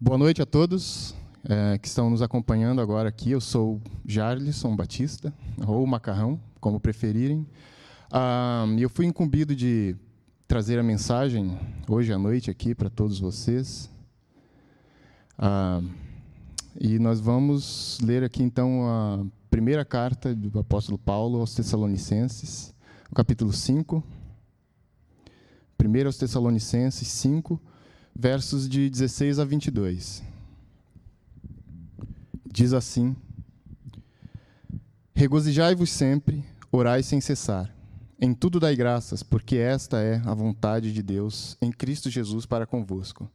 Boa noite a todos é, que estão nos acompanhando agora aqui. Eu sou Jarlisson Batista, ou Macarrão, como preferirem. Ah, eu fui incumbido de trazer a mensagem hoje à noite aqui para todos vocês. Ah, e nós vamos ler aqui então a primeira carta do apóstolo Paulo aos Tessalonicenses, no capítulo 5. Primeiro aos Tessalonicenses 5, versos de 16 a 22. Diz assim: Regozijai-vos sempre, orai sem cessar. Em tudo dai graças, porque esta é a vontade de Deus em Cristo Jesus para convosco.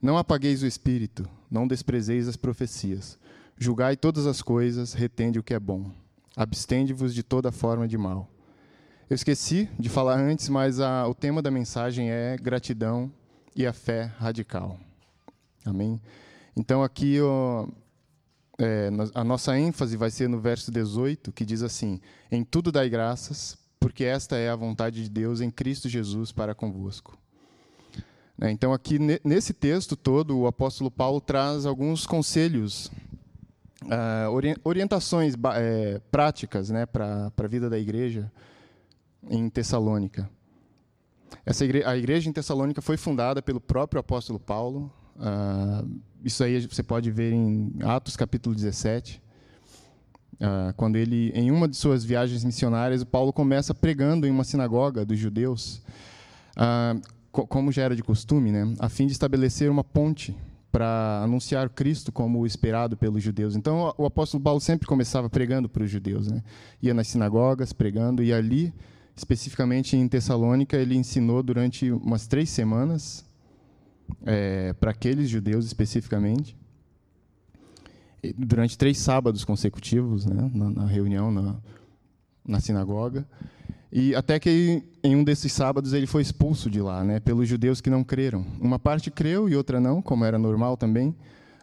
Não apagueis o espírito, não desprezeis as profecias. Julgai todas as coisas, retende o que é bom. Abstende-vos de toda forma de mal. Eu esqueci de falar antes, mas a, o tema da mensagem é gratidão e a fé radical. Amém? Então, aqui ó, é, a nossa ênfase vai ser no verso 18, que diz assim: Em tudo dai graças, porque esta é a vontade de Deus em Cristo Jesus para convosco. Né, então, aqui nesse texto todo, o apóstolo Paulo traz alguns conselhos, uh, orientações é, práticas né, para a vida da igreja em Tessalônica. Essa igreja, a igreja em Tessalônica foi fundada pelo próprio apóstolo Paulo. Uh, isso aí você pode ver em Atos capítulo 17. Uh, ah, quando ele, em uma de suas viagens missionárias, o Paulo começa pregando em uma sinagoga dos judeus, uh, co como já era de costume, né, a fim de estabelecer uma ponte para anunciar Cristo como esperado pelos judeus. Então, o apóstolo Paulo sempre começava pregando para os judeus, né? Ia nas sinagogas pregando e ali especificamente em Tessalônica, ele ensinou durante umas três semanas, é, para aqueles judeus especificamente, durante três sábados consecutivos, né, na, na reunião na, na sinagoga. E até que em um desses sábados ele foi expulso de lá, né, pelos judeus que não creram. Uma parte creu e outra não, como era normal também.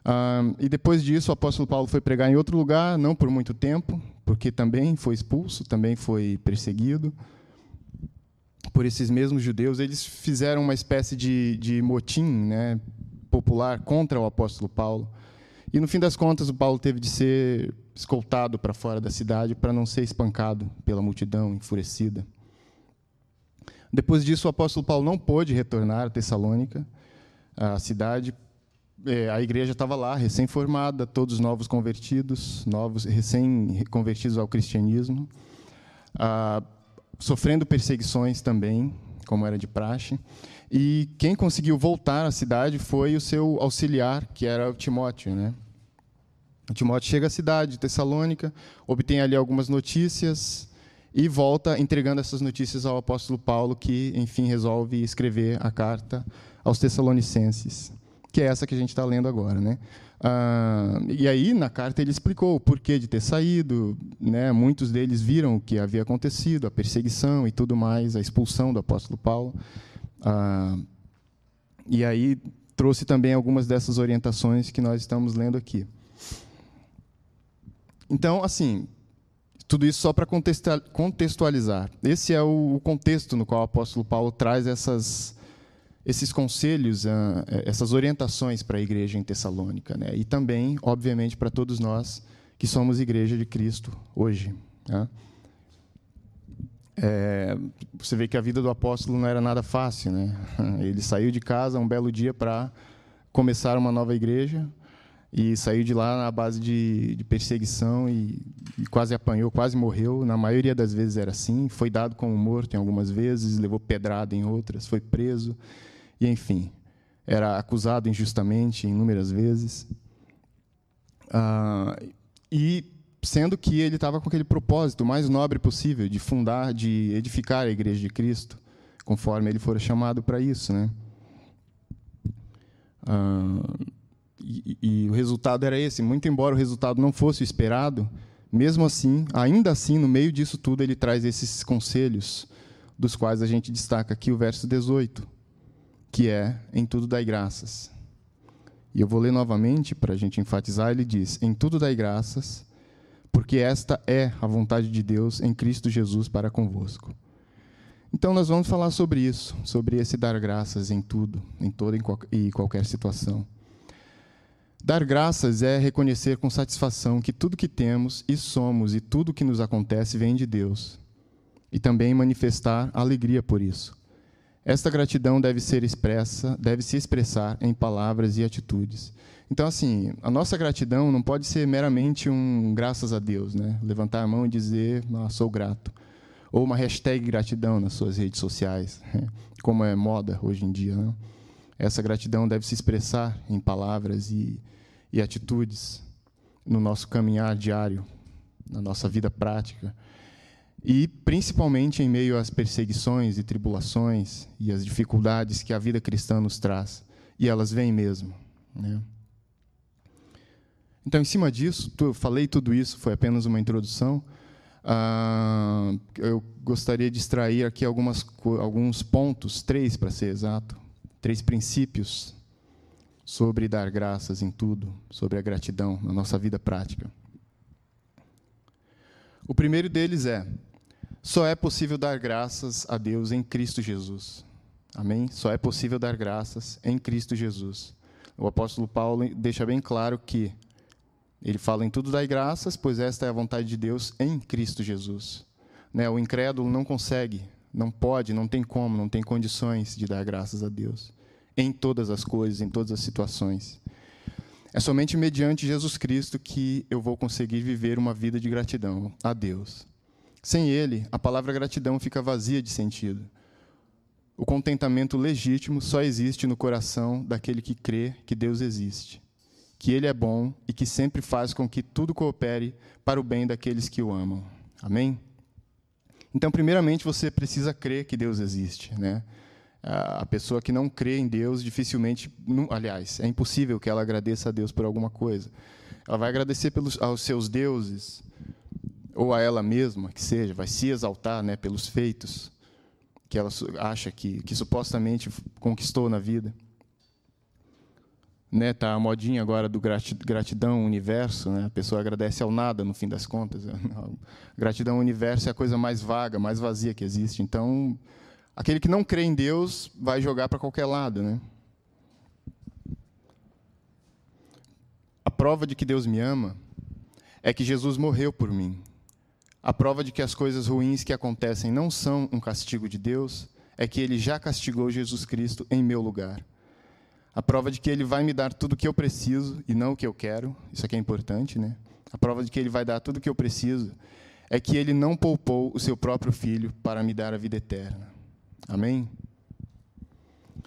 Ah, e depois disso, o apóstolo Paulo foi pregar em outro lugar, não por muito tempo, porque também foi expulso, também foi perseguido por esses mesmos judeus, eles fizeram uma espécie de, de motim né, popular contra o apóstolo Paulo. E, no fim das contas, o Paulo teve de ser escoltado para fora da cidade para não ser espancado pela multidão enfurecida. Depois disso, o apóstolo Paulo não pôde retornar a Tessalônica, a cidade. É, a igreja estava lá, recém-formada, todos novos convertidos, novos recém-convertidos ao cristianismo. Sofrendo perseguições também, como era de praxe. E quem conseguiu voltar à cidade foi o seu auxiliar, que era o Timóteo. Né? O Timóteo chega à cidade, Tessalônica, obtém ali algumas notícias e volta entregando essas notícias ao apóstolo Paulo, que, enfim, resolve escrever a carta aos Tessalonicenses, que é essa que a gente está lendo agora. Né? Ah, e aí, na carta, ele explicou o porquê de ter saído. Né? Muitos deles viram o que havia acontecido, a perseguição e tudo mais, a expulsão do apóstolo Paulo. Ah, e aí trouxe também algumas dessas orientações que nós estamos lendo aqui. Então, assim, tudo isso só para contextualizar. Esse é o contexto no qual o apóstolo Paulo traz essas esses conselhos, ah, eh, essas orientações para a igreja em Tessalônica, né? E também, obviamente, para todos nós que somos igreja de Cristo hoje. Né? É, você vê que a vida do apóstolo não era nada fácil, né? Ele saiu de casa um belo dia para começar uma nova igreja e saiu de lá na base de, de perseguição e, e, quase apanhou, quase morreu. Na maioria das vezes era assim. Foi dado como morto em algumas vezes, levou pedrada em outras, foi preso e enfim, era acusado injustamente inúmeras vezes. Ah, e sendo que ele estava com aquele propósito mais nobre possível de fundar, de edificar a Igreja de Cristo, conforme ele fora chamado para isso, né? Ah, e, e, o resultado era esse. Muito embora o resultado não fosse o esperado, mesmo assim, ainda assim, no meio disso tudo, ele traz esses conselhos, dos quais a gente destaca aqui o verso 18 que é em tudo dai graças. E eu vou ler novamente para a gente enfatizar. Ele diz: Em tudo dai graças, porque esta é a vontade de Deus em Cristo Jesus para convosco. Então, nós vamos falar sobre isso, sobre esse dar graças em tudo, em toda e qualquer situação. Dar graças é reconhecer com satisfação que tudo que temos e somos e tudo que nos acontece vem de Deus. E também manifestar alegria por isso. Esta gratidão deve ser expressa, deve se expressar em palavras e atitudes. Então, assim, a nossa gratidão não pode ser meramente um graças a Deus, né? Levantar a mão e dizer, ah, sou grato. Ou uma hashtag gratidão nas suas redes sociais, como é moda hoje em dia. Né? Essa gratidão deve se expressar em palavras e, e atitudes no nosso caminhar diário, na nossa vida prática. E principalmente em meio às perseguições e tribulações e às dificuldades que a vida cristã nos traz. E elas vêm mesmo. Né? Então, em cima disso, eu falei tudo isso, foi apenas uma introdução. Uh, eu gostaria de extrair aqui algumas, alguns pontos, três para ser exato, três princípios sobre dar graças em tudo, sobre a gratidão na nossa vida prática. O primeiro deles é: só é possível dar graças a Deus em Cristo Jesus. Amém? Só é possível dar graças em Cristo Jesus. O apóstolo Paulo deixa bem claro que ele fala em tudo dai graças, pois esta é a vontade de Deus em Cristo Jesus. Né? O incrédulo não consegue, não pode, não tem como, não tem condições de dar graças a Deus em todas as coisas, em todas as situações. É somente mediante Jesus Cristo que eu vou conseguir viver uma vida de gratidão a Deus. Sem Ele, a palavra gratidão fica vazia de sentido. O contentamento legítimo só existe no coração daquele que crê que Deus existe que Ele é bom e que sempre faz com que tudo coopere para o bem daqueles que o amam. Amém? Então, primeiramente, você precisa crer que Deus existe, né? A pessoa que não crê em Deus, dificilmente, aliás, é impossível que ela agradeça a Deus por alguma coisa. Ela vai agradecer pelos, aos seus deuses, ou a ela mesma, que seja, vai se exaltar né, pelos feitos que ela acha que, que supostamente conquistou na vida né, tá a modinha agora do gratidão universo, né? A pessoa agradece ao nada no fim das contas. Gratidão universo é a coisa mais vaga, mais vazia que existe. Então, aquele que não crê em Deus vai jogar para qualquer lado, né? A prova de que Deus me ama é que Jesus morreu por mim. A prova de que as coisas ruins que acontecem não são um castigo de Deus é que ele já castigou Jesus Cristo em meu lugar. A prova de que ele vai me dar tudo o que eu preciso e não o que eu quero, isso aqui é importante, né? A prova de que ele vai dar tudo o que eu preciso é que ele não poupou o seu próprio filho para me dar a vida eterna. Amém?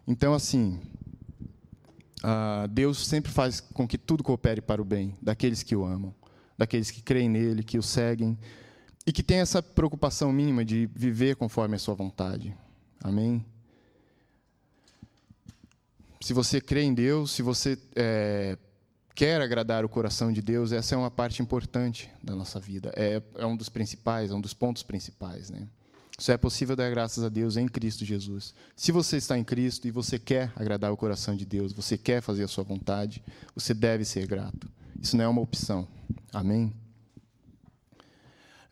Então, assim, uh, Deus sempre faz com que tudo coopere para o bem daqueles que o amam, daqueles que creem nele, que o seguem e que têm essa preocupação mínima de viver conforme a sua vontade. Amém? se você crê em Deus, se você é, quer agradar o coração de Deus, essa é uma parte importante da nossa vida. É, é um dos principais, é um dos pontos principais. Né? Isso é possível dar graças a Deus em Cristo Jesus. Se você está em Cristo e você quer agradar o coração de Deus, você quer fazer a sua vontade, você deve ser grato. Isso não é uma opção. Amém?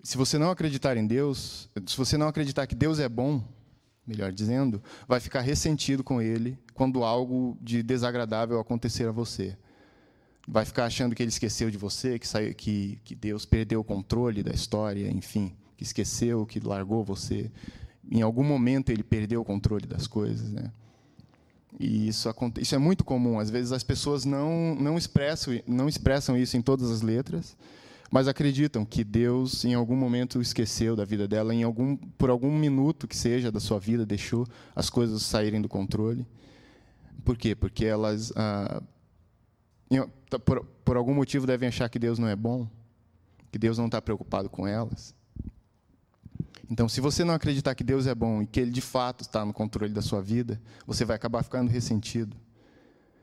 Se você não acreditar em Deus, se você não acreditar que Deus é bom, melhor dizendo, vai ficar ressentido com ele quando algo de desagradável acontecer a você. Vai ficar achando que ele esqueceu de você, que, saiu, que, que Deus perdeu o controle da história, enfim, que esqueceu, que largou você. Em algum momento ele perdeu o controle das coisas, né? E isso, isso é muito comum. Às vezes as pessoas não, não, expressam, não expressam isso em todas as letras, mas acreditam que Deus em algum momento esqueceu da vida dela, em algum por algum minuto que seja da sua vida deixou as coisas saírem do controle. Por quê? Porque elas ah, por, por algum motivo devem achar que Deus não é bom, que Deus não está preocupado com elas. Então, se você não acreditar que Deus é bom e que Ele de fato está no controle da sua vida, você vai acabar ficando ressentido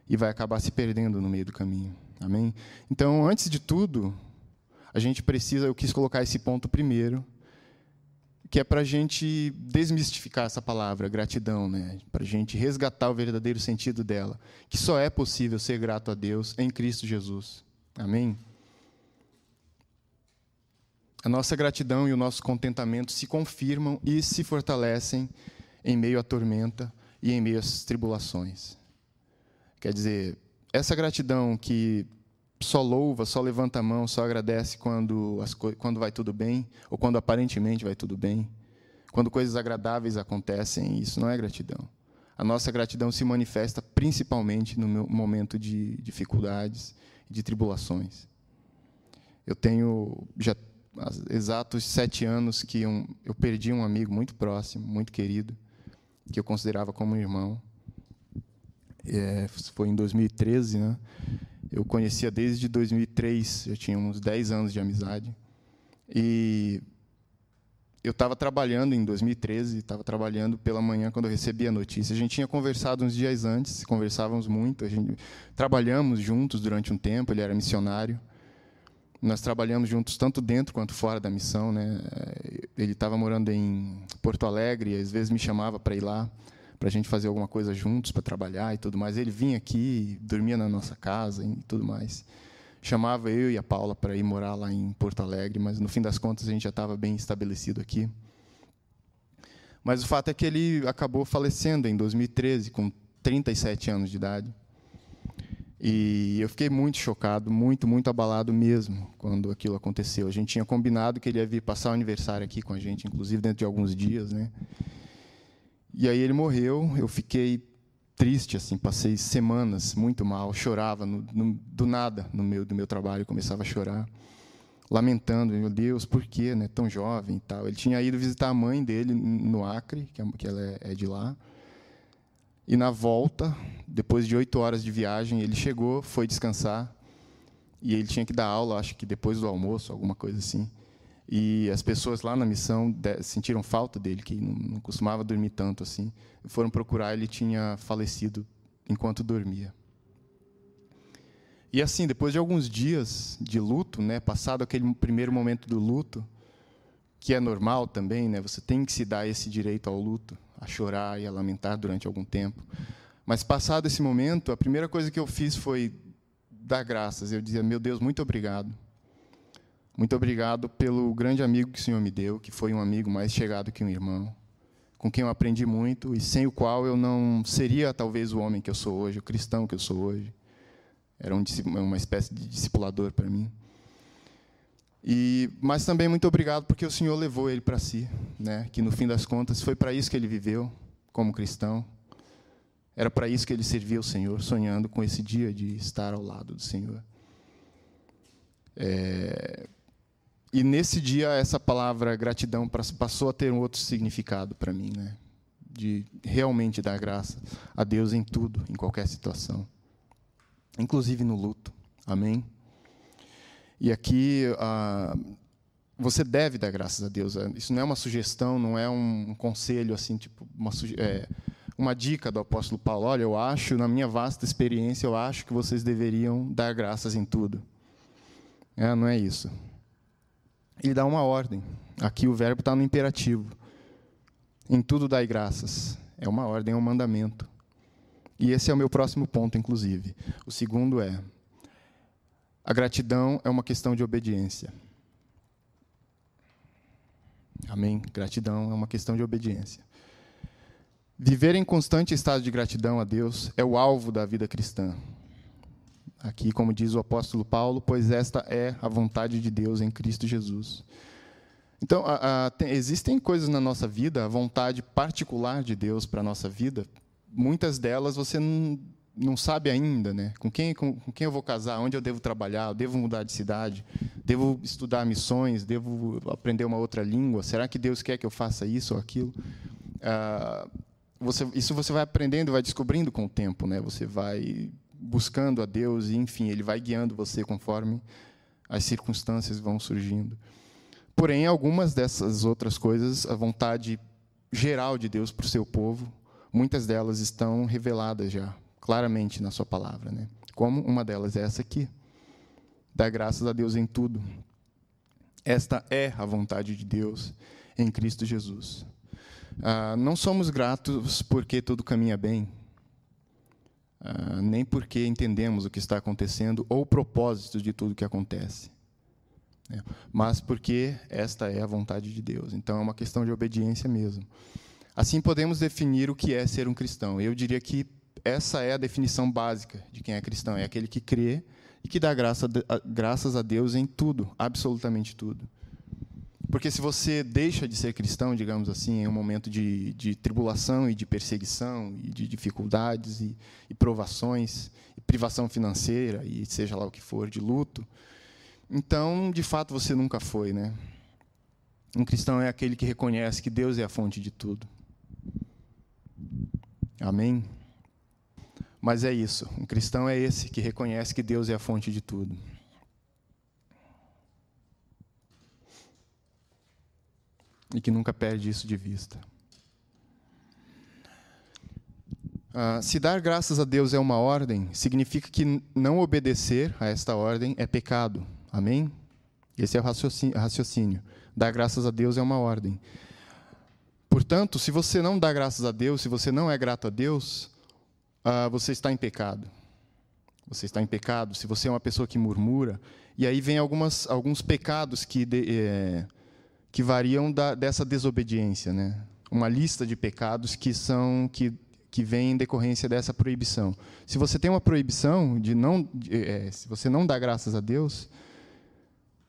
e vai acabar se perdendo no meio do caminho. Amém? Então, antes de tudo, a gente precisa, eu quis colocar esse ponto primeiro, que é para a gente desmistificar essa palavra, gratidão, né? para a gente resgatar o verdadeiro sentido dela, que só é possível ser grato a Deus em Cristo Jesus. Amém? A nossa gratidão e o nosso contentamento se confirmam e se fortalecem em meio à tormenta e em meio às tribulações. Quer dizer, essa gratidão que só louva, só levanta a mão, só agradece quando, as quando vai tudo bem, ou quando aparentemente vai tudo bem, quando coisas agradáveis acontecem, isso não é gratidão. A nossa gratidão se manifesta principalmente no momento de dificuldades, de tribulações. Eu tenho já exatos sete anos que um, eu perdi um amigo muito próximo, muito querido, que eu considerava como um irmão. É, foi em 2013, né? Eu conhecia desde 2003, já tinha uns 10 anos de amizade. E eu estava trabalhando em 2013, estava trabalhando pela manhã quando eu recebi a notícia. A gente tinha conversado uns dias antes, conversávamos muito, a gente trabalhamos juntos durante um tempo, ele era missionário. Nós trabalhamos juntos tanto dentro quanto fora da missão, né? Ele estava morando em Porto Alegre, às vezes me chamava para ir lá para a gente fazer alguma coisa juntos, para trabalhar e tudo mais. Ele vinha aqui, dormia na nossa casa e tudo mais. Chamava eu e a Paula para ir morar lá em Porto Alegre, mas no fim das contas a gente já estava bem estabelecido aqui. Mas o fato é que ele acabou falecendo em 2013, com 37 anos de idade. E eu fiquei muito chocado, muito, muito abalado mesmo quando aquilo aconteceu. A gente tinha combinado que ele ia vir passar o aniversário aqui com a gente, inclusive dentro de alguns dias, né? E aí ele morreu, eu fiquei triste, assim, passei semanas muito mal, chorava no, no, do nada no meu do meu trabalho, começava a chorar, lamentando, meu Deus, por que, né, tão jovem e tal. Ele tinha ido visitar a mãe dele no Acre, que, é, que ela é, é de lá. E na volta, depois de oito horas de viagem, ele chegou, foi descansar e ele tinha que dar aula, acho que depois do almoço, alguma coisa assim. E as pessoas lá na missão sentiram falta dele, que não costumava dormir tanto assim. Foram procurar, ele tinha falecido enquanto dormia. E assim, depois de alguns dias de luto, né, passado aquele primeiro momento do luto, que é normal também, né, você tem que se dar esse direito ao luto, a chorar e a lamentar durante algum tempo. Mas passado esse momento, a primeira coisa que eu fiz foi dar graças. Eu dizia: "Meu Deus, muito obrigado muito obrigado pelo grande amigo que o Senhor me deu, que foi um amigo mais chegado que um irmão, com quem eu aprendi muito e sem o qual eu não seria talvez o homem que eu sou hoje, o cristão que eu sou hoje. Era um, uma espécie de discipulador para mim. E, mas também muito obrigado porque o Senhor levou ele para si, né? Que no fim das contas foi para isso que ele viveu como cristão. Era para isso que ele servia o Senhor, sonhando com esse dia de estar ao lado do Senhor. É, e nesse dia essa palavra gratidão passou a ter um outro significado para mim, né? De realmente dar graça a Deus em tudo, em qualquer situação, inclusive no luto. Amém. E aqui ah, você deve dar graças a Deus. Isso não é uma sugestão, não é um conselho assim, tipo uma é, uma dica do apóstolo Paulo. Olha, eu acho, na minha vasta experiência, eu acho que vocês deveriam dar graças em tudo. É, não é isso ele dá uma ordem. Aqui o verbo está no imperativo. Em tudo dai graças. É uma ordem, é um mandamento. E esse é o meu próximo ponto, inclusive. O segundo é: a gratidão é uma questão de obediência. Amém? Gratidão é uma questão de obediência. Viver em constante estado de gratidão a Deus é o alvo da vida cristã. Aqui, como diz o apóstolo Paulo, pois esta é a vontade de Deus em Cristo Jesus. Então, a, a, tem, existem coisas na nossa vida, a vontade particular de Deus para a nossa vida, muitas delas você não, sabe ainda, né? Com quem, com, com, quem eu vou casar, onde eu devo trabalhar, eu devo mudar de cidade, devo estudar missões, devo aprender uma outra língua, será que Deus quer que eu faça isso ou aquilo? Ah, você, isso você vai aprendendo, vai descobrindo com o tempo, né? Você vai buscando a Deus e, enfim, Ele vai guiando você conforme as circunstâncias vão surgindo. Porém, algumas dessas outras coisas, a vontade geral de Deus para o seu povo, muitas delas estão reveladas já, claramente na Sua palavra. Né? Como uma delas é essa aqui: dar graças a Deus em tudo. Esta é a vontade de Deus em Cristo Jesus. Ah, não somos gratos porque tudo caminha bem, Uh, nem porque entendemos o que está acontecendo ou o propósito de tudo que acontece, né? mas porque esta é a vontade de Deus. Então é uma questão de obediência mesmo. Assim podemos definir o que é ser um cristão. Eu diria que essa é a definição básica de quem é cristão. É aquele que crê e que dá graça, graças a Deus em tudo, absolutamente tudo. Porque se você deixa de ser cristão, digamos assim, em um momento de, de tribulação e de perseguição e de dificuldades e, e, provações, e privação financeira e seja lá o que for, de luto, então, de fato, você nunca foi, né? Um cristão é aquele que reconhece que Deus é a fonte de tudo. Amém? Mas é isso. Um cristão é esse que reconhece que Deus é a fonte de tudo. E que nunca perde isso de vista. Ah, se dar graças a Deus é uma ordem, significa que não obedecer a esta ordem é pecado. Amém? Esse é o raciocínio. Dar graças a Deus é uma ordem. Portanto, se você não dá graças a Deus, se você não é grato a Deus, ah, você está em pecado. Você está em pecado. Se você é uma pessoa que murmura, e aí vem algumas, alguns pecados que de, é, que variam da, dessa desobediência, né? Uma lista de pecados que são que que vem em decorrência dessa proibição. Se você tem uma proibição de não, é, se você não dá graças a Deus,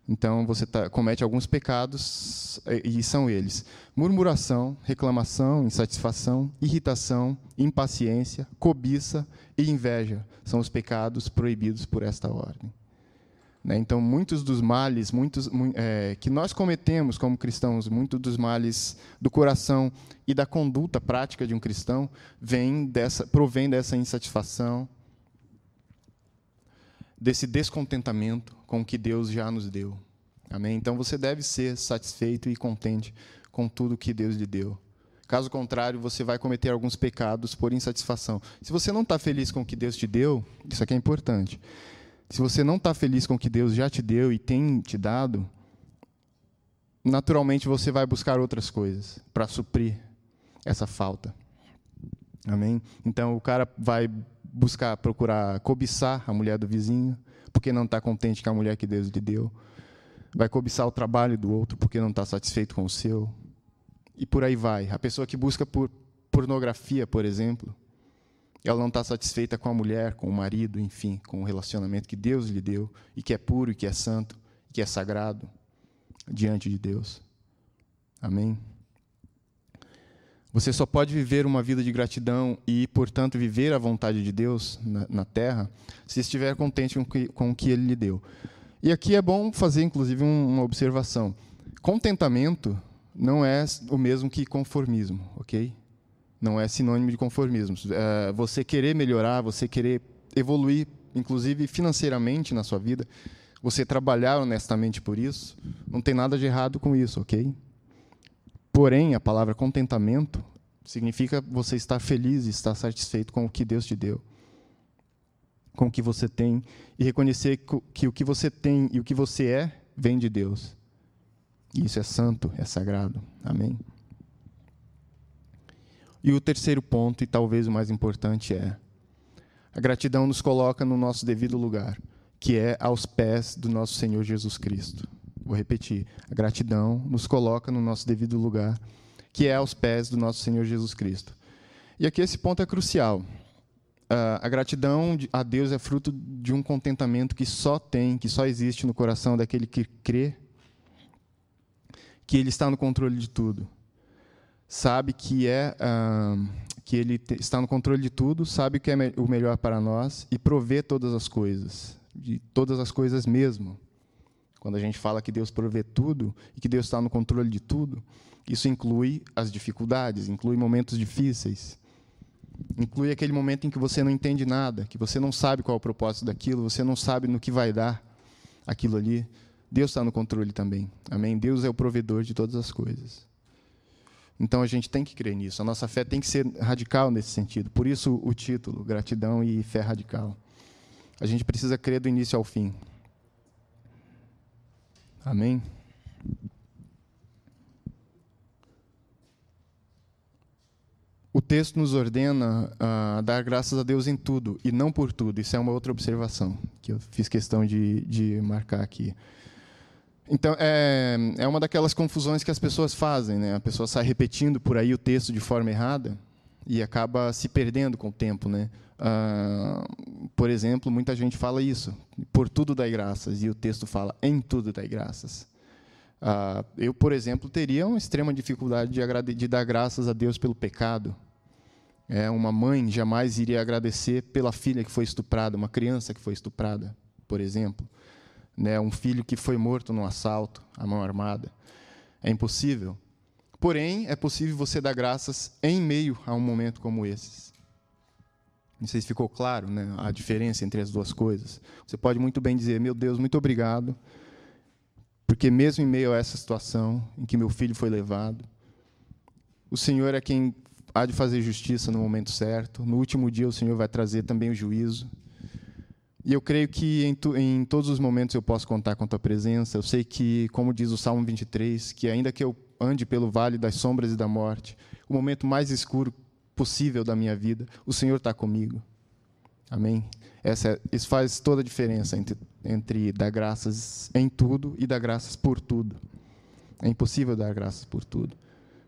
então você tá, comete alguns pecados e são eles: murmuração, reclamação, insatisfação, irritação, impaciência, cobiça e inveja. São os pecados proibidos por esta ordem. Né? Então, muitos dos males muitos, é, que nós cometemos como cristãos, muitos dos males do coração e da conduta prática de um cristão, vem dessa, provém dessa insatisfação, desse descontentamento com o que Deus já nos deu. Amém? Então, você deve ser satisfeito e contente com tudo que Deus lhe deu. Caso contrário, você vai cometer alguns pecados por insatisfação. Se você não está feliz com o que Deus te deu, isso aqui é importante. Se você não está feliz com o que Deus já te deu e tem te dado, naturalmente você vai buscar outras coisas para suprir essa falta. Amém? Então o cara vai buscar, procurar cobiçar a mulher do vizinho, porque não está contente com a mulher que Deus lhe deu. Vai cobiçar o trabalho do outro, porque não está satisfeito com o seu. E por aí vai. A pessoa que busca por pornografia, por exemplo, ela não está satisfeita com a mulher, com o marido, enfim, com o relacionamento que Deus lhe deu e que é puro e que é santo, que é sagrado diante de Deus. Amém? Você só pode viver uma vida de gratidão e, portanto, viver a vontade de Deus na, na terra se estiver contente com, que, com o que Ele lhe deu. E aqui é bom fazer, inclusive, um, uma observação. Contentamento não é o mesmo que conformismo, ok? Não é sinônimo de conformismo. É, você querer melhorar, você querer evoluir, inclusive financeiramente na sua vida, você trabalhar honestamente por isso, não tem nada de errado com isso, ok? Porém, a palavra contentamento significa você estar feliz e estar satisfeito com o que Deus te deu, com o que você tem, e reconhecer que o que você tem e o que você é vem de Deus. E isso é santo, é sagrado. Amém? E o terceiro ponto, e talvez o mais importante, é: a gratidão nos coloca no nosso devido lugar, que é aos pés do nosso Senhor Jesus Cristo. Vou repetir: a gratidão nos coloca no nosso devido lugar, que é aos pés do nosso Senhor Jesus Cristo. E aqui esse ponto é crucial. Uh, a gratidão a Deus é fruto de um contentamento que só tem, que só existe no coração daquele que crê que Ele está no controle de tudo sabe que é uh, que ele está no controle de tudo, sabe o que é me o melhor para nós e provê todas as coisas, de todas as coisas mesmo. Quando a gente fala que Deus provê tudo e que Deus está no controle de tudo, isso inclui as dificuldades, inclui momentos difíceis, inclui aquele momento em que você não entende nada, que você não sabe qual é o propósito daquilo, você não sabe no que vai dar aquilo ali. Deus está no controle também. Amém? Deus é o provedor de todas as coisas. Então a gente tem que crer nisso. A nossa fé tem que ser radical nesse sentido. Por isso o título, gratidão e fé radical. A gente precisa crer do início ao fim. Amém? O texto nos ordena a dar graças a Deus em tudo e não por tudo. Isso é uma outra observação que eu fiz questão de, de marcar aqui. Então, é, é uma daquelas confusões que as pessoas fazem. Né? A pessoa sai repetindo por aí o texto de forma errada. e acaba se perdendo com o tempo, né? Ah, por exemplo, muita gente fala isso, por tudo dai graças, e o texto fala em tudo dai graças. Ah, eu, por exemplo, teria uma extrema dificuldade de, de, dar graças a Deus pelo pecado. É, uma mãe jamais iria agradecer pela filha que foi estuprada, uma criança que foi estuprada, por exemplo. Né, um filho que foi morto num assalto, à mão armada. É impossível. Porém, é possível você dar graças em meio a um momento como esse. Não sei se ficou claro né, a diferença entre as duas coisas. Você pode muito bem dizer: Meu Deus, muito obrigado, porque mesmo em meio a essa situação em que meu filho foi levado, o Senhor é quem há de fazer justiça no momento certo. No último dia, o Senhor vai trazer também o juízo. E eu creio que em, tu, em, todos os momentos eu posso contar com a tua presença. Eu sei que, como diz o Salmo 23, que ainda que eu ande pelo vale das sombras e da morte, o momento mais escuro possível da minha vida, o Senhor está comigo. Amém? Essa, isso faz toda a diferença entre, entre dar graças em tudo e dar graças por tudo. É impossível dar graças por tudo.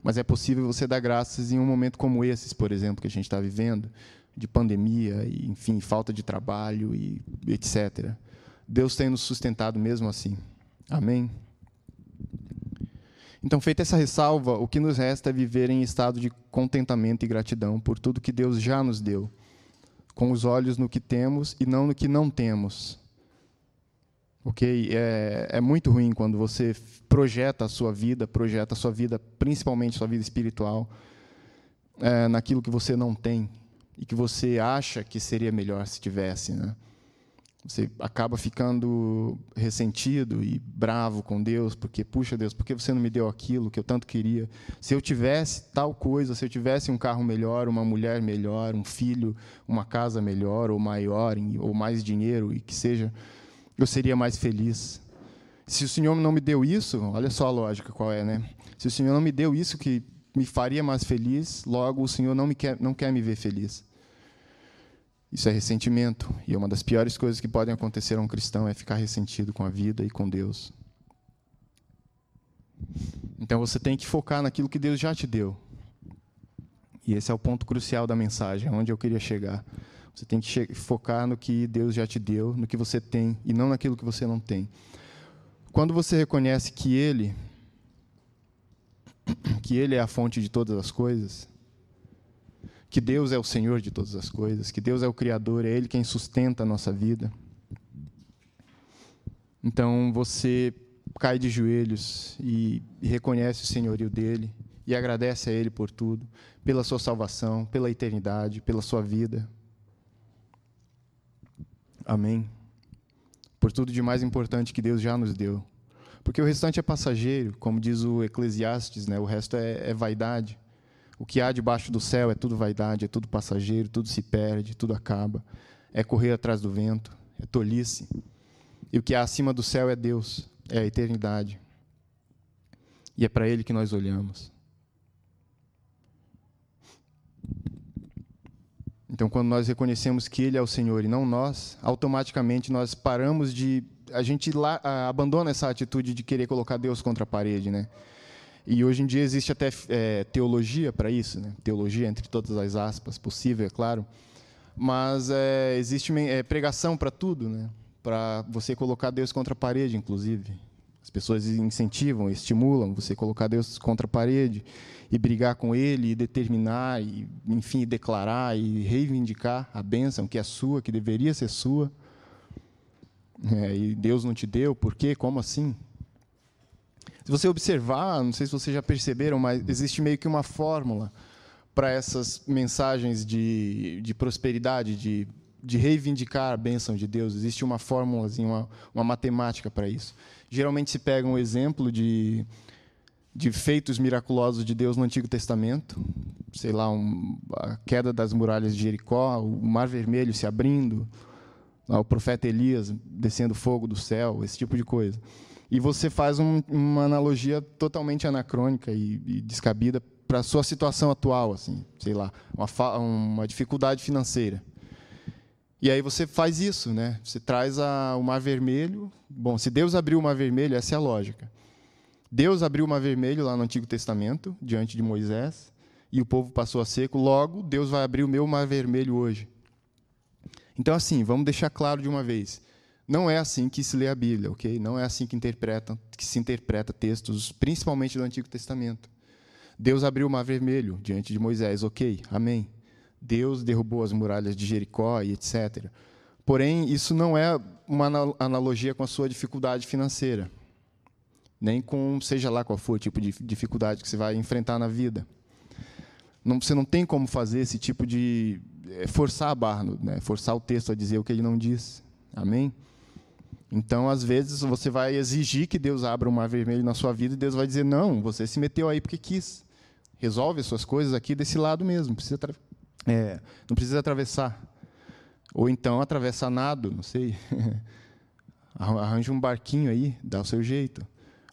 Mas é possível você dar graças em um momento como esse, por exemplo, que a gente está vivendo, de pandemia, e, enfim, falta de trabalho e etc. Deus tem nos sustentado mesmo assim. Amém? Então, feita essa ressalva, o que nos resta é viver em estado de contentamento e gratidão por tudo que Deus já nos deu, com os olhos no que temos e não no que não temos. Ok? É, é muito ruim quando você projeta a sua vida, projeta a sua vida, principalmente sua vida espiritual, é, naquilo que você não tem e que você acha que seria melhor se tivesse, né? Você acaba ficando ressentido e bravo com Deus, porque, puxa Deus, por que você não me deu aquilo que eu tanto queria? Se eu tivesse tal coisa, se eu tivesse um carro melhor, uma mulher melhor, um filho, uma casa melhor ou maior, ou mais dinheiro, e que seja, eu seria mais feliz. Se o Senhor não me deu isso, olha só a lógica qual é, né? Se o Senhor não me deu isso que me faria mais feliz, logo o Senhor não me quer, não quer me ver feliz. Isso é ressentimento, e é uma das piores coisas que podem acontecer a um cristão é ficar ressentido com a vida e com Deus. Então você tem que focar naquilo que Deus já te deu. E esse é o ponto crucial da mensagem, onde eu queria chegar. Você tem que focar no que Deus já te deu, no que você tem, e não naquilo que você não tem. Quando você reconhece que Ele, que Ele é a fonte de todas as coisas, que Deus é o Senhor de todas as coisas, que Deus é o Criador, é Ele quem sustenta a nossa vida. Então você cai de joelhos e, e reconhece o senhorio dele e agradece a Ele por tudo, pela sua salvação, pela eternidade, pela sua vida. Amém. Por tudo de mais importante que Deus já nos deu. Porque o restante é passageiro, como diz o Eclesiastes, né? o resto é, é vaidade. O que há debaixo do céu é tudo vaidade, é tudo passageiro, tudo se perde, tudo acaba. É correr atrás do vento, é tolice. E o que há acima do céu é Deus, é a eternidade. E é para Ele que nós olhamos. Então, quando nós reconhecemos que Ele é o Senhor e não nós, automaticamente nós paramos de. A gente lá, abandona essa atitude de querer colocar Deus contra a parede, né? E hoje em dia existe até é, teologia para isso, né? teologia entre todas as aspas possível, é claro. Mas é, existe é, pregação para tudo, né? para você colocar Deus contra a parede, inclusive. As pessoas incentivam, estimulam você colocar Deus contra a parede e brigar com Ele, e determinar, e, enfim, declarar e reivindicar a bênção que é sua, que deveria ser sua. É, e Deus não te deu, por quê? Como assim? Se você observar, não sei se vocês já perceberam, mas existe meio que uma fórmula para essas mensagens de, de prosperidade, de, de reivindicar a bênção de Deus. Existe uma fórmula, uma, uma matemática para isso. Geralmente se pega um exemplo de, de feitos miraculosos de Deus no Antigo Testamento, sei lá, um, a queda das muralhas de Jericó, o Mar Vermelho se abrindo, o profeta Elias descendo fogo do céu, esse tipo de coisa e você faz um, uma analogia totalmente anacrônica e, e descabida para a sua situação atual, assim, sei lá, uma, uma dificuldade financeira. E aí você faz isso, né? Você traz a, o Mar Vermelho. Bom, se Deus abriu o Mar Vermelho, essa é a lógica. Deus abriu o Mar Vermelho lá no Antigo Testamento, diante de Moisés, e o povo passou a seco, logo Deus vai abrir o meu mar vermelho hoje. Então, assim, vamos deixar claro de uma vez. Não é assim que se lê a Bíblia, ok? Não é assim que, interpreta, que se interpreta textos, principalmente do Antigo Testamento. Deus abriu o mar vermelho diante de Moisés, ok? Amém. Deus derrubou as muralhas de Jericó e etc. Porém, isso não é uma analogia com a sua dificuldade financeira, nem com seja lá qual for o tipo de dificuldade que você vai enfrentar na vida. Não, você não tem como fazer esse tipo de é, forçar a barra, né? forçar o texto a dizer o que ele não diz. Amém? Então, às vezes, você vai exigir que Deus abra um mar vermelho na sua vida e Deus vai dizer: não, você se meteu aí porque quis. Resolve as suas coisas aqui desse lado mesmo. Precisa é, não precisa atravessar. Ou então atravessar nado, não sei. Arranja um barquinho aí, dá o seu jeito.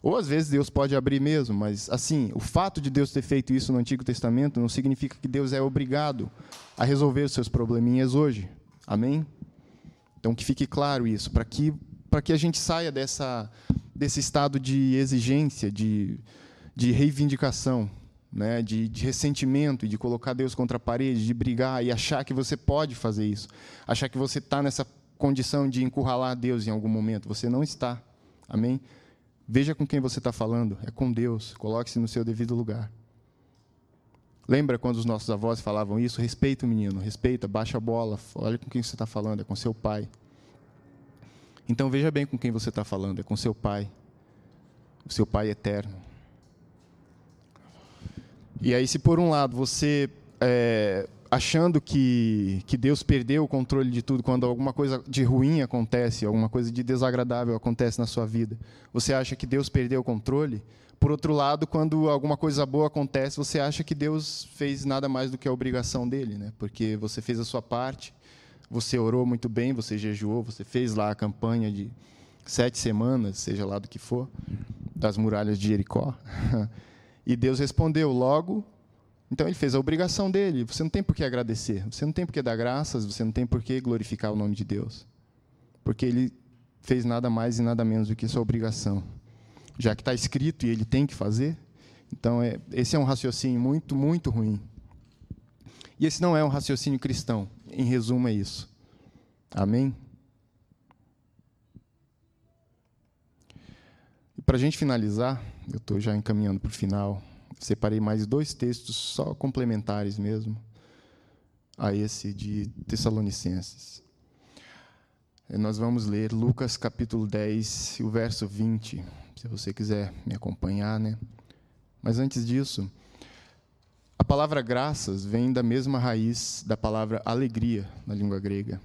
Ou às vezes Deus pode abrir mesmo, mas assim, o fato de Deus ter feito isso no Antigo Testamento não significa que Deus é obrigado a resolver os seus probleminhas hoje. Amém? Então que fique claro isso, para que para que a gente saia dessa desse estado de exigência, de, de reivindicação, né, de, de ressentimento, de colocar Deus contra a parede, de brigar e achar que você pode fazer isso, achar que você está nessa condição de encurralar Deus em algum momento. Você não está. Amém? Veja com quem você está falando. É com Deus. Coloque-se no seu devido lugar. Lembra quando os nossos avós falavam isso? Respeita o menino, respeita, baixa a bola, olha com quem você está falando, é com seu pai. Então veja bem com quem você está falando, é com seu pai, o seu pai eterno. E aí, se por um lado você é, achando que, que Deus perdeu o controle de tudo quando alguma coisa de ruim acontece, alguma coisa de desagradável acontece na sua vida. Você acha que Deus perdeu o controle? Por outro lado, quando alguma coisa boa acontece, você acha que Deus fez nada mais do que a obrigação dele, né? Porque você fez a sua parte, você orou muito bem, você jejuou, você fez lá a campanha de sete semanas, seja lá do que for, das muralhas de Jericó. E Deus respondeu logo então ele fez a obrigação dele. Você não tem por que agradecer, você não tem por que dar graças, você não tem por que glorificar o nome de Deus. Porque ele fez nada mais e nada menos do que sua obrigação. Já que está escrito e ele tem que fazer, então é, esse é um raciocínio muito, muito ruim. E esse não é um raciocínio cristão. Em resumo, é isso. Amém? E para a gente finalizar, eu estou já encaminhando para o final separei mais dois textos só complementares mesmo a esse de Tessalonicenses. Nós vamos ler Lucas capítulo 10, o verso 20, se você quiser me acompanhar, né? Mas antes disso, a palavra graças vem da mesma raiz da palavra alegria na língua grega.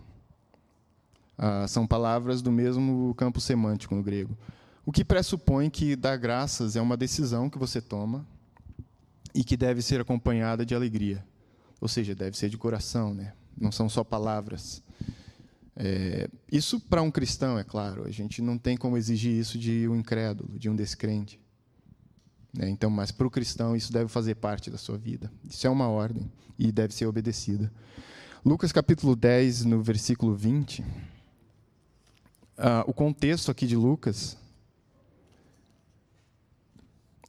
Ah, são palavras do mesmo campo semântico no grego. O que pressupõe que dar graças é uma decisão que você toma e que deve ser acompanhada de alegria. Ou seja, deve ser de coração, né? não são só palavras. É, isso para um cristão, é claro, a gente não tem como exigir isso de um incrédulo, de um descrente. Né? Então, mas para o cristão isso deve fazer parte da sua vida. Isso é uma ordem e deve ser obedecida. Lucas capítulo 10, no versículo 20. Ah, o contexto aqui de Lucas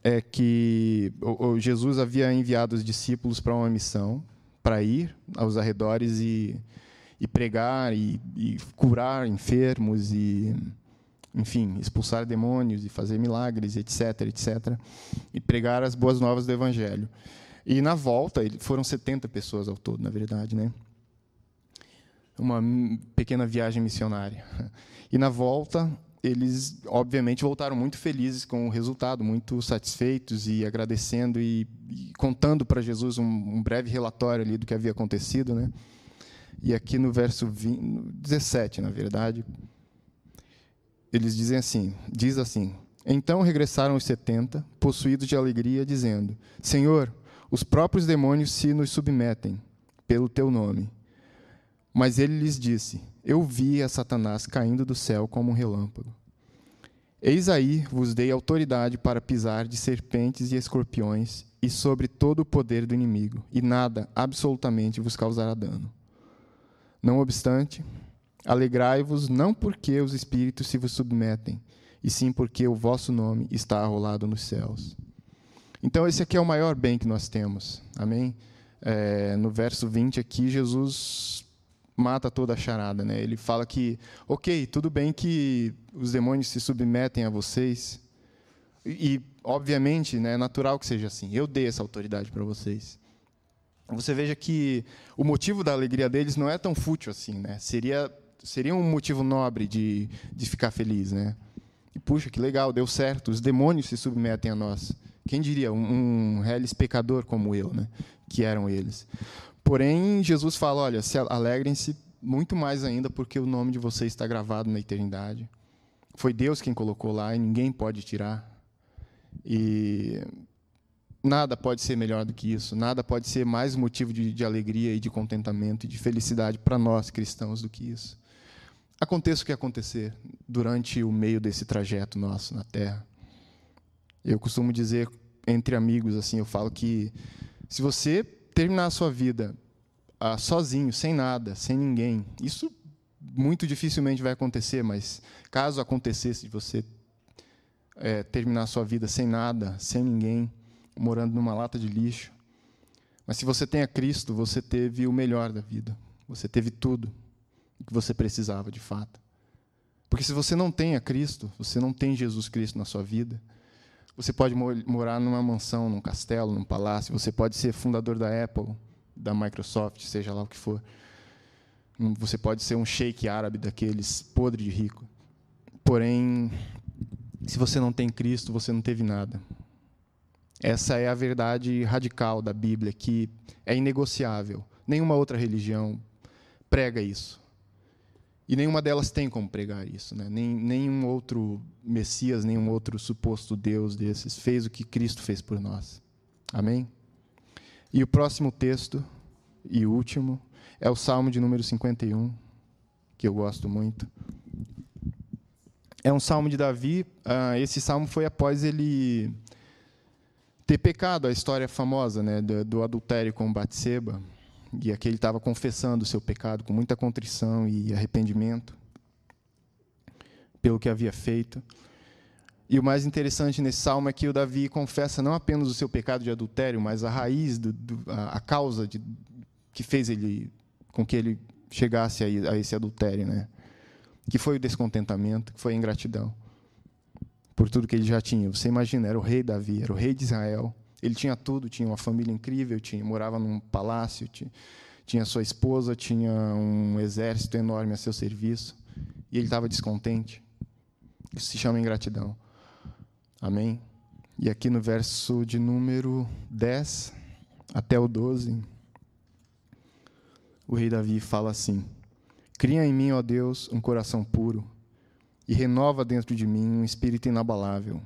é que Jesus havia enviado os discípulos para uma missão, para ir aos arredores e, e pregar e, e, curar enfermos e, enfim, expulsar demônios e fazer milagres, etc, etc, e pregar as boas novas do Evangelho. E na volta, foram 70 pessoas ao todo, na verdade, né? Uma pequena viagem missionária. E na volta, eles, obviamente, voltaram muito felizes com o resultado, muito satisfeitos e agradecendo e, e contando para Jesus um, um, breve relatório ali do que havia acontecido. Né? E aqui no verso 20, 17, na verdade, eles dizem assim, diz assim, Então regressaram os setenta, possuídos de alegria, dizendo, Senhor, os próprios demônios se nos submetem pelo teu nome. Mas ele lhes disse: Eu vi a Satanás caindo do céu como um relâmpago. Eis aí vos dei autoridade para pisar de serpentes e escorpiões e sobre todo o poder do inimigo, e nada absolutamente vos causará dano. Não obstante, alegrai-vos não porque os espíritos se vos submetem, e sim porque o vosso nome está arrolado nos céus. Então, esse aqui é o maior bem que nós temos. Amém? É, no verso 20 aqui, Jesus mata toda a charada. Né? Ele fala que, ok, tudo bem que os demônios se submetem a vocês, e, e obviamente né, é natural que seja assim. Eu dei essa autoridade para vocês. Você veja que o motivo da alegria deles não é tão fútil assim. Né? Seria, seria um motivo nobre de, de ficar feliz. Né? E, puxa, que legal, deu certo, os demônios se submetem a nós. Quem diria? Um, um pecador como eu, né? que eram eles. Porém, Jesus fala: olha, se alegrem-se muito mais ainda, porque o nome de vocês está gravado na eternidade. Foi Deus quem colocou lá e ninguém pode tirar. E nada pode ser melhor do que isso. Nada pode ser mais motivo de, de alegria e de contentamento e de felicidade para nós cristãos do que isso. Aconteça o que acontecer durante o meio desse trajeto nosso na Terra. Eu costumo dizer entre amigos assim, eu falo que se você terminar a sua vida ah, sozinho, sem nada, sem ninguém, isso muito dificilmente vai acontecer, mas caso acontecesse de você é, terminar a sua vida sem nada, sem ninguém, morando numa lata de lixo, mas se você tem a Cristo, você teve o melhor da vida. Você teve tudo que você precisava de fato. Porque se você não tem a Cristo, você não tem Jesus Cristo na sua vida, você pode morar numa mansão, num castelo, num palácio, você pode ser fundador da Apple, da Microsoft, seja lá o que for. Hum, você pode ser um sheik árabe daqueles podre de rico. Porém, se você não tem Cristo, você não teve nada. Essa é a verdade radical da Bíblia, que é inegociável. Nenhuma outra religião prega isso. E nenhuma delas tem como pregar isso. Né? Nem, nenhum outro Messias, nenhum outro suposto Deus desses fez o que Cristo fez por nós. Amém? E o próximo texto, e último, é o Salmo de número 51, que eu gosto muito. É um salmo de Davi. Uh, esse salmo foi após ele ter pecado, a história famosa né, do, do adultério com Batseba. E aqui ele estava confessando o seu pecado com muita contrição e arrependimento pelo que havia feito. E o mais interessante nesse salmo é que o Davi confessa não apenas o seu pecado de adultério, mas a raiz, do, do, a, a, causa de, que fez ele com que ele chegasse a, a esse adultério, né? Que foi o descontentamento, que foi a ingratidão por tudo que ele já tinha. Você imagina, era o rei Davi, era o rei de Israel, ele tinha tudo, tinha uma família incrível, tinha, morava num palácio, tinha, tinha sua esposa, tinha um exército enorme a seu serviço, e ele estava descontente. Isso se chama ingratidão. Amém? E aqui no verso de número 10 até o 12, o rei Davi fala assim: Cria em mim, ó Deus, um coração puro, e renova dentro de mim um espírito inabalável.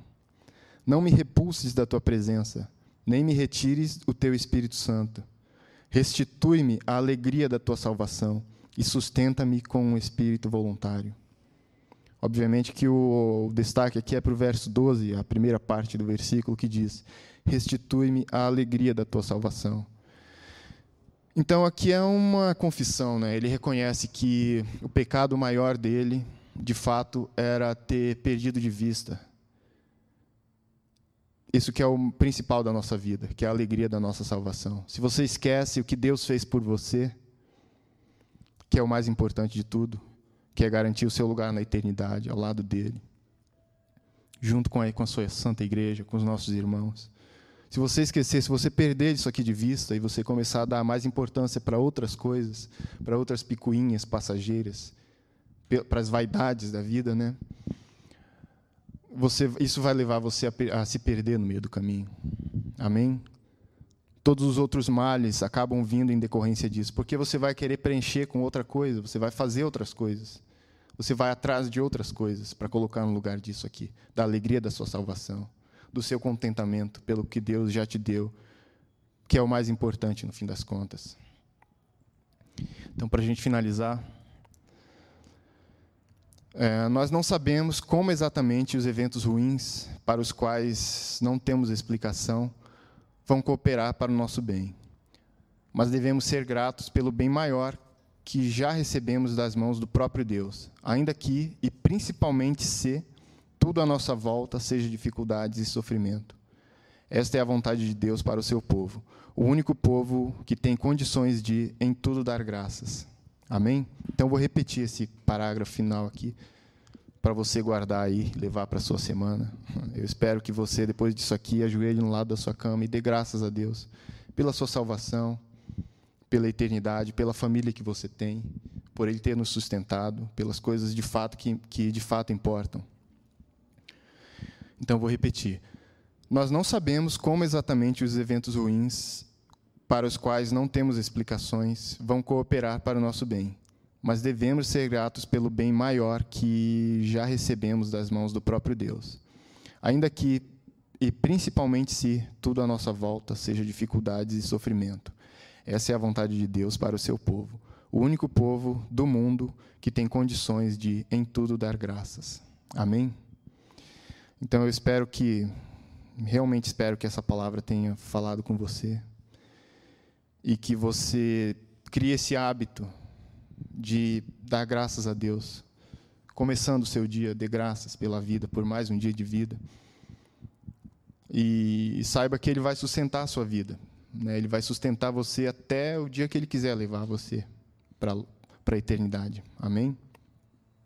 Não me repulses da tua presença nem me retires o teu Espírito Santo. Restitui-me a alegria da tua salvação e sustenta-me com um espírito voluntário. Obviamente que o, destaque aqui é para o verso 12, a primeira parte do versículo, que diz: Restitui-me a alegria da tua salvação. Então, aqui é uma confissão, né? ele reconhece que o pecado maior dele, de fato, era ter perdido de vista isso que é o principal da nossa vida, que é a alegria da nossa salvação. Se você esquece o que Deus fez por você, que é o mais importante de tudo, que é garantir o seu lugar na eternidade, ao lado dele, junto com a, com a sua santa igreja, com os nossos irmãos. Se você esquecer, se você perder isso aqui de vista e você começar a dar mais importância para outras coisas, para outras picuinhas passageiras, para as vaidades da vida, né? Você, isso vai levar você a, a se perder no meio do caminho. Amém? Todos os outros males acabam vindo em decorrência disso, porque você vai querer preencher com outra coisa, você vai fazer outras coisas. Você vai atrás de outras coisas para colocar no lugar disso aqui, da alegria da sua salvação, do seu contentamento pelo que Deus já te deu, que é o mais importante no fim das contas. Então, para a gente finalizar, é, nós não sabemos como exatamente os eventos ruins, para os quais não temos explicação, vão cooperar para o nosso bem. Mas devemos ser gratos pelo bem maior que já recebemos das mãos do próprio Deus, ainda que, e principalmente se, tudo à nossa volta seja dificuldades e sofrimento. Esta é a vontade de Deus para o seu povo, o único povo que tem condições de, em tudo, dar graças. Amém? Então, vou repetir esse parágrafo final aqui, para você guardar aí, levar para a sua semana. Eu espero que você, depois disso aqui, ajoelhe no lado da sua cama e dê graças a Deus pela sua salvação, pela eternidade, pela família que você tem, por Ele ter nos sustentado, pelas coisas de fato que, que de fato importam. Então, vou repetir. Nós não sabemos como exatamente os eventos ruins, para os quais não temos explicações, vão cooperar para o nosso bem, mas devemos ser gratos pelo bem maior que já recebemos das mãos do próprio Deus. Ainda que, e principalmente se, tudo à nossa volta seja dificuldades e sofrimento. Essa é a vontade de Deus para o seu povo, o único povo do mundo que tem condições de, em tudo, dar graças. Amém? Então eu espero que realmente espero que essa palavra tenha falado com você e que você crie esse hábito de dar graças a Deus. Começando o seu dia, dê graças pela vida, por mais um dia de vida. E, saiba que Ele vai sustentar a sua vida. Né? Ele vai sustentar você até o dia que Ele quiser levar você para a eternidade. Amém?